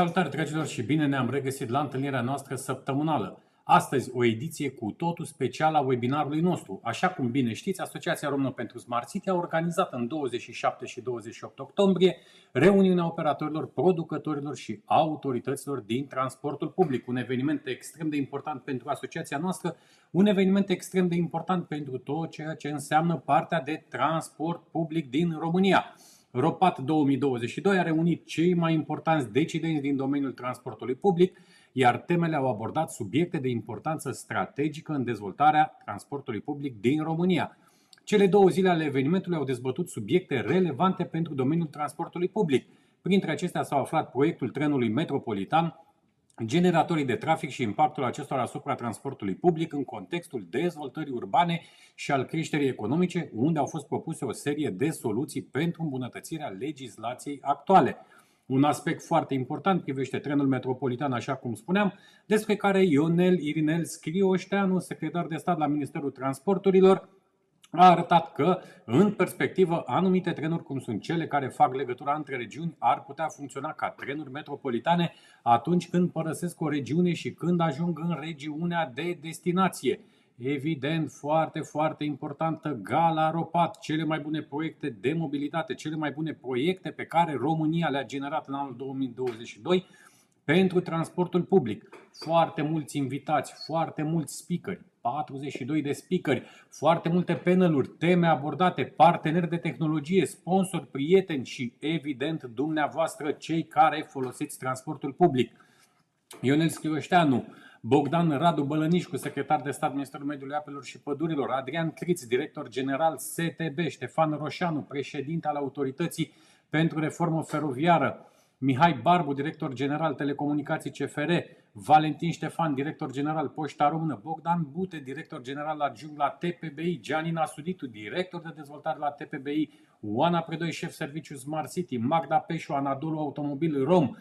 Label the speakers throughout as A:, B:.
A: Salutare dragilor și bine ne-am regăsit la întâlnirea noastră săptămânală. Astăzi o ediție cu totul specială a webinarului nostru. Așa cum bine știți, Asociația Română pentru Smart City a organizat în 27 și 28 octombrie reuniunea operatorilor, producătorilor și autorităților din transportul public. Un eveniment extrem de important pentru asociația noastră, un eveniment extrem de important pentru tot ceea ce înseamnă partea de transport public din România. ROPAT 2022 a reunit cei mai importanți decidenți din domeniul transportului public, iar temele au abordat subiecte de importanță strategică în dezvoltarea transportului public din România. Cele două zile ale evenimentului au dezbătut subiecte relevante pentru domeniul transportului public. Printre acestea s-au aflat proiectul trenului metropolitan, generatorii de trafic și impactul acestora asupra transportului public în contextul dezvoltării urbane și al creșterii economice, unde au fost propuse o serie de soluții pentru îmbunătățirea legislației actuale. Un aspect foarte important privește trenul metropolitan, așa cum spuneam, despre care Ionel Irinel Scrioșteanu, secretar de stat la Ministerul Transporturilor, a arătat că, în perspectivă, anumite trenuri, cum sunt cele care fac legătura între regiuni, ar putea funcționa ca trenuri metropolitane atunci când părăsesc o regiune și când ajung în regiunea de destinație. Evident, foarte, foarte importantă, Gala Ropat, cele mai bune proiecte de mobilitate, cele mai bune proiecte pe care România le-a generat în anul 2022 pentru transportul public. Foarte mulți invitați, foarte mulți speakeri, 42 de speakeri, foarte multe paneluri, teme abordate, parteneri de tehnologie, sponsori, prieteni și, evident, dumneavoastră, cei care folosiți transportul public. Ionel Schioșteanu, Bogdan Radu Bălănișcu, secretar de stat Ministerul Mediului Apelor și Pădurilor, Adrian Criț, director general STB, Ștefan Roșanu, președinte al Autorității pentru Reformă Feroviară, Mihai Barbu, director general Telecomunicații CFR, Valentin Ștefan, director general Poșta Română, Bogdan Bute, director general adjunct la TPBI, Gianina Suditu, director de dezvoltare la TPBI, Oana Predoi, șef serviciu Smart City, Magda Peșu, Anadolu Automobil Rom,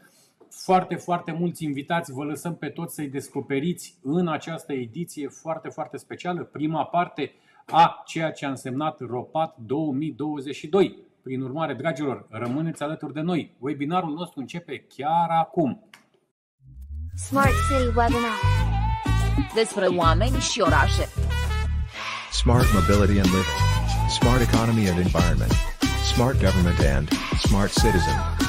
A: foarte, foarte mulți invitați. Vă lăsăm pe toți să-i descoperiți în această ediție foarte, foarte specială, prima parte a ceea ce a însemnat ROPAT 2022. Prin urmare, dragilor, rămâneți alături de noi. Webinarul nostru începe chiar acum.
B: Smart City Webinar.
C: Despre oameni și orașe.
D: Smart mobility and living. Smart economy and environment. Smart government and smart citizen.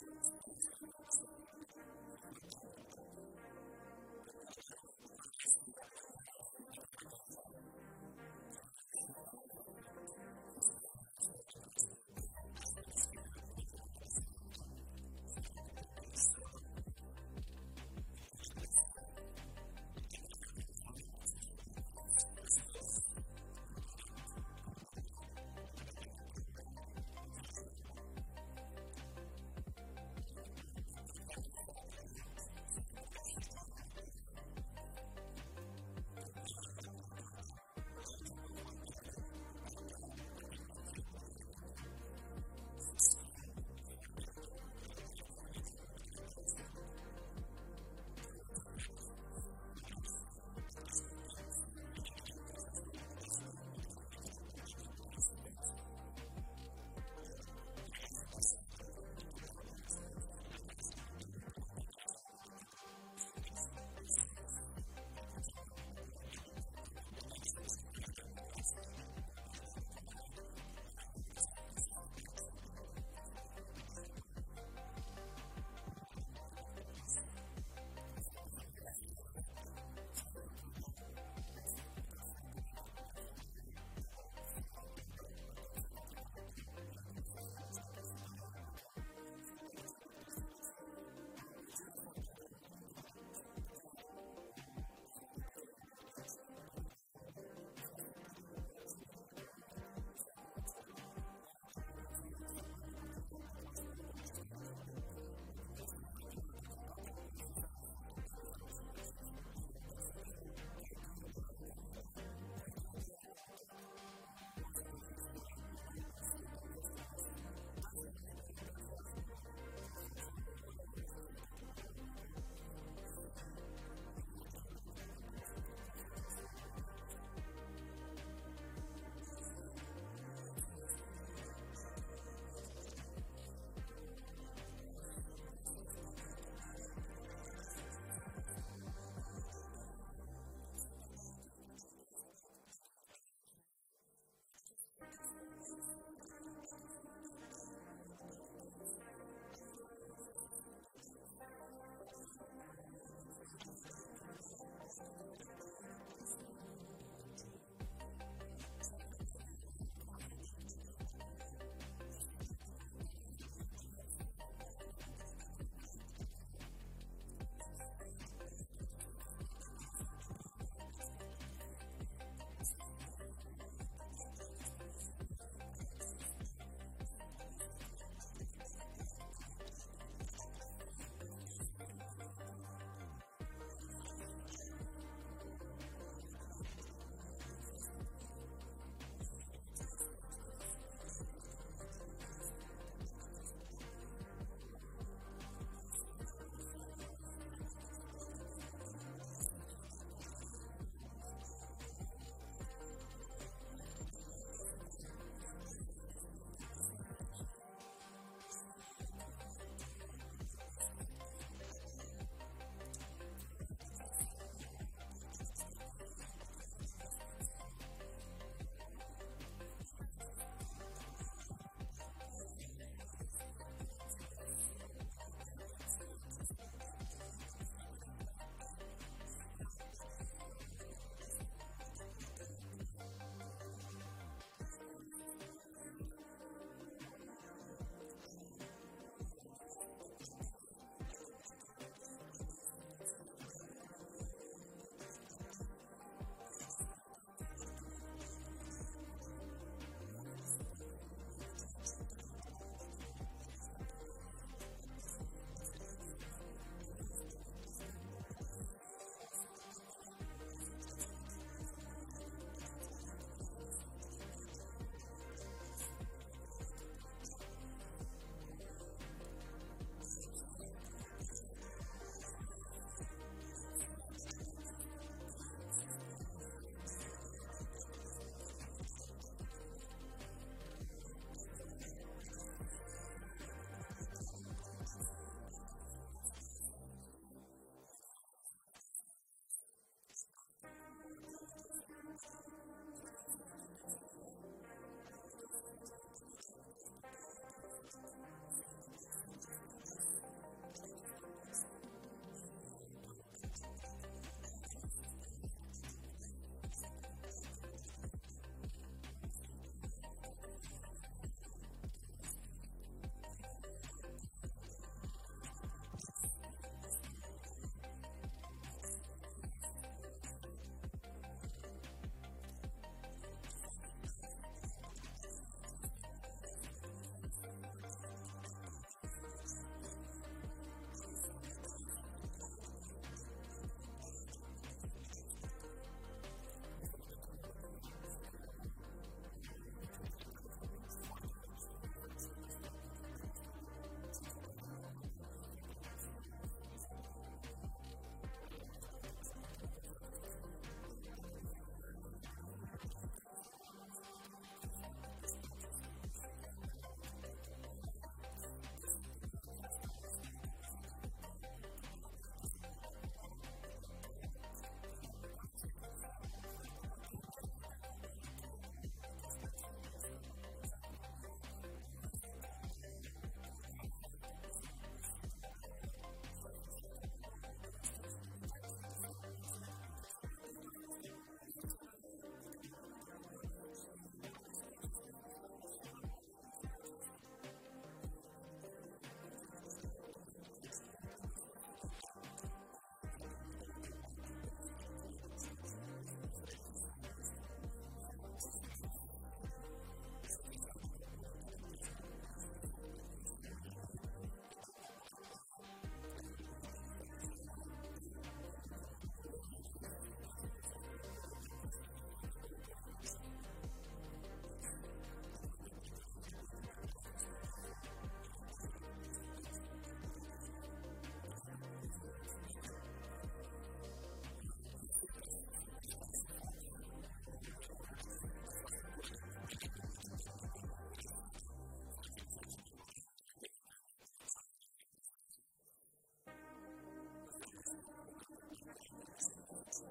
D: Thank you.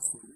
D: see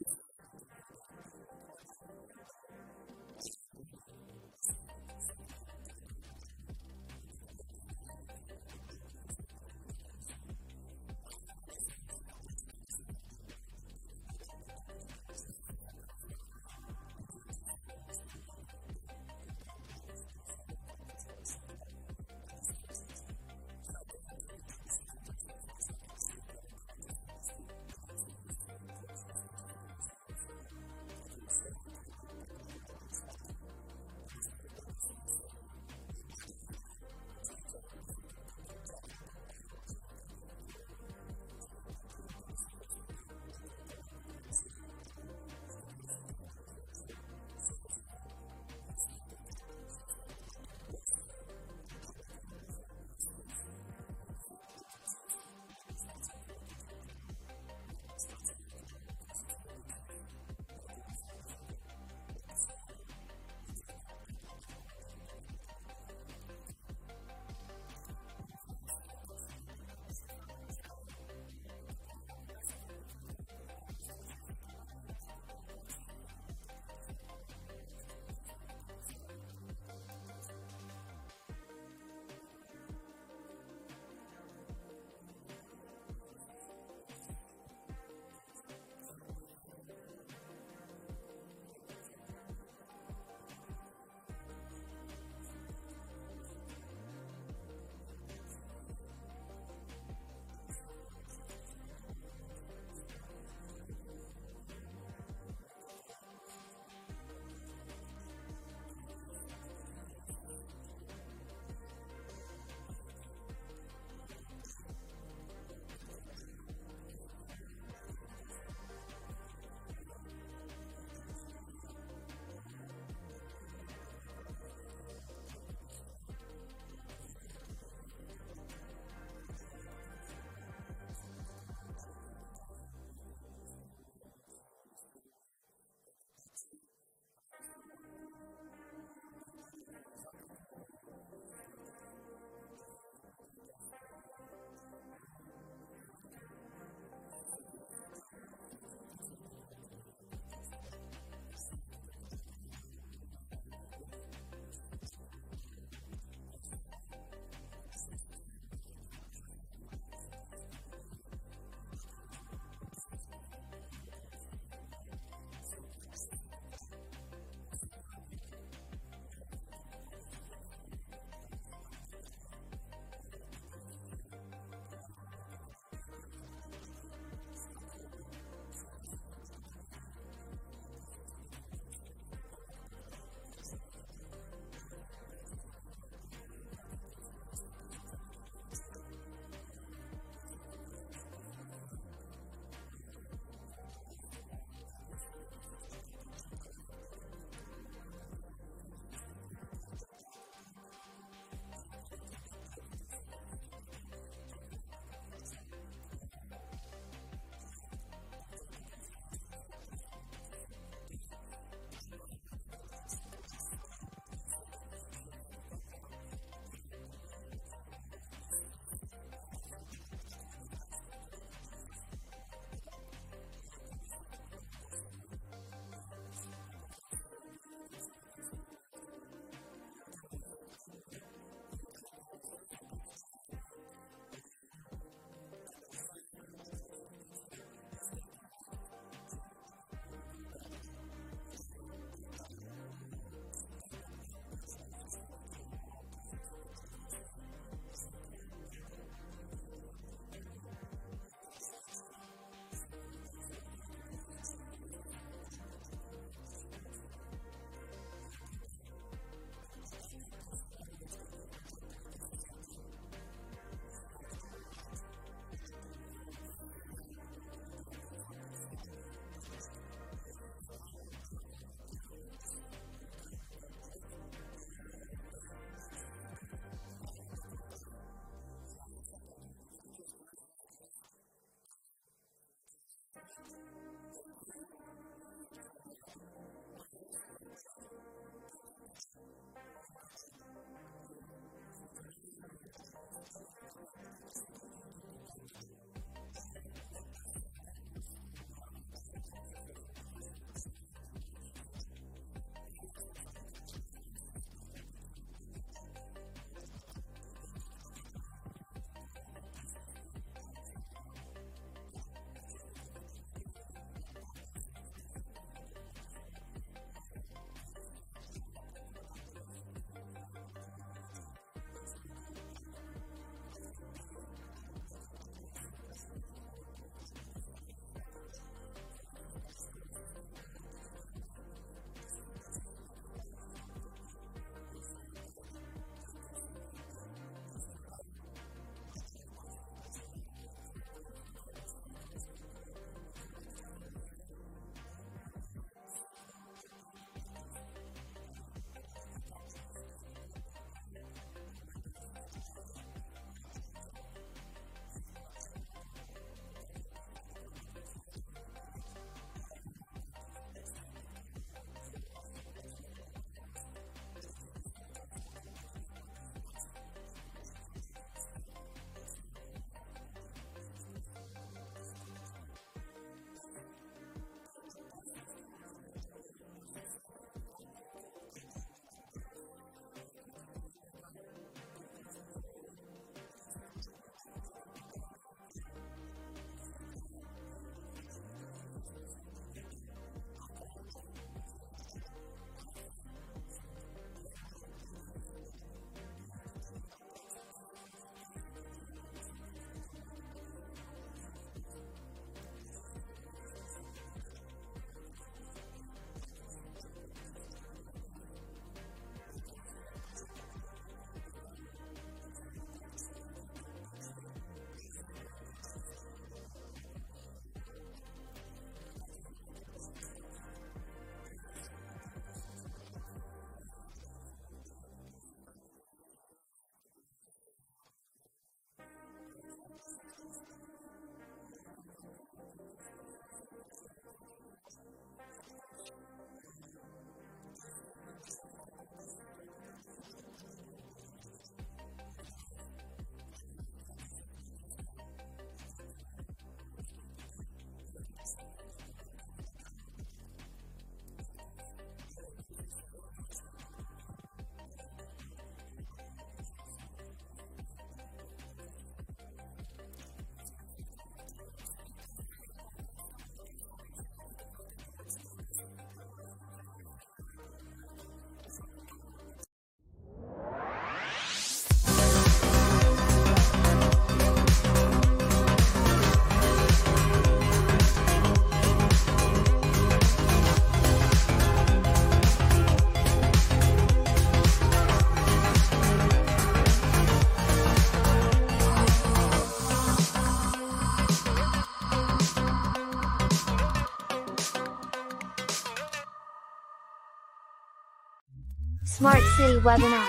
B: Smart City Webinar.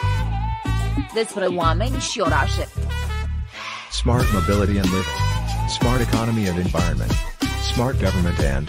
C: Despre oameni și orașe.
D: Smart mobility and living. Smart economy and environment. Smart government and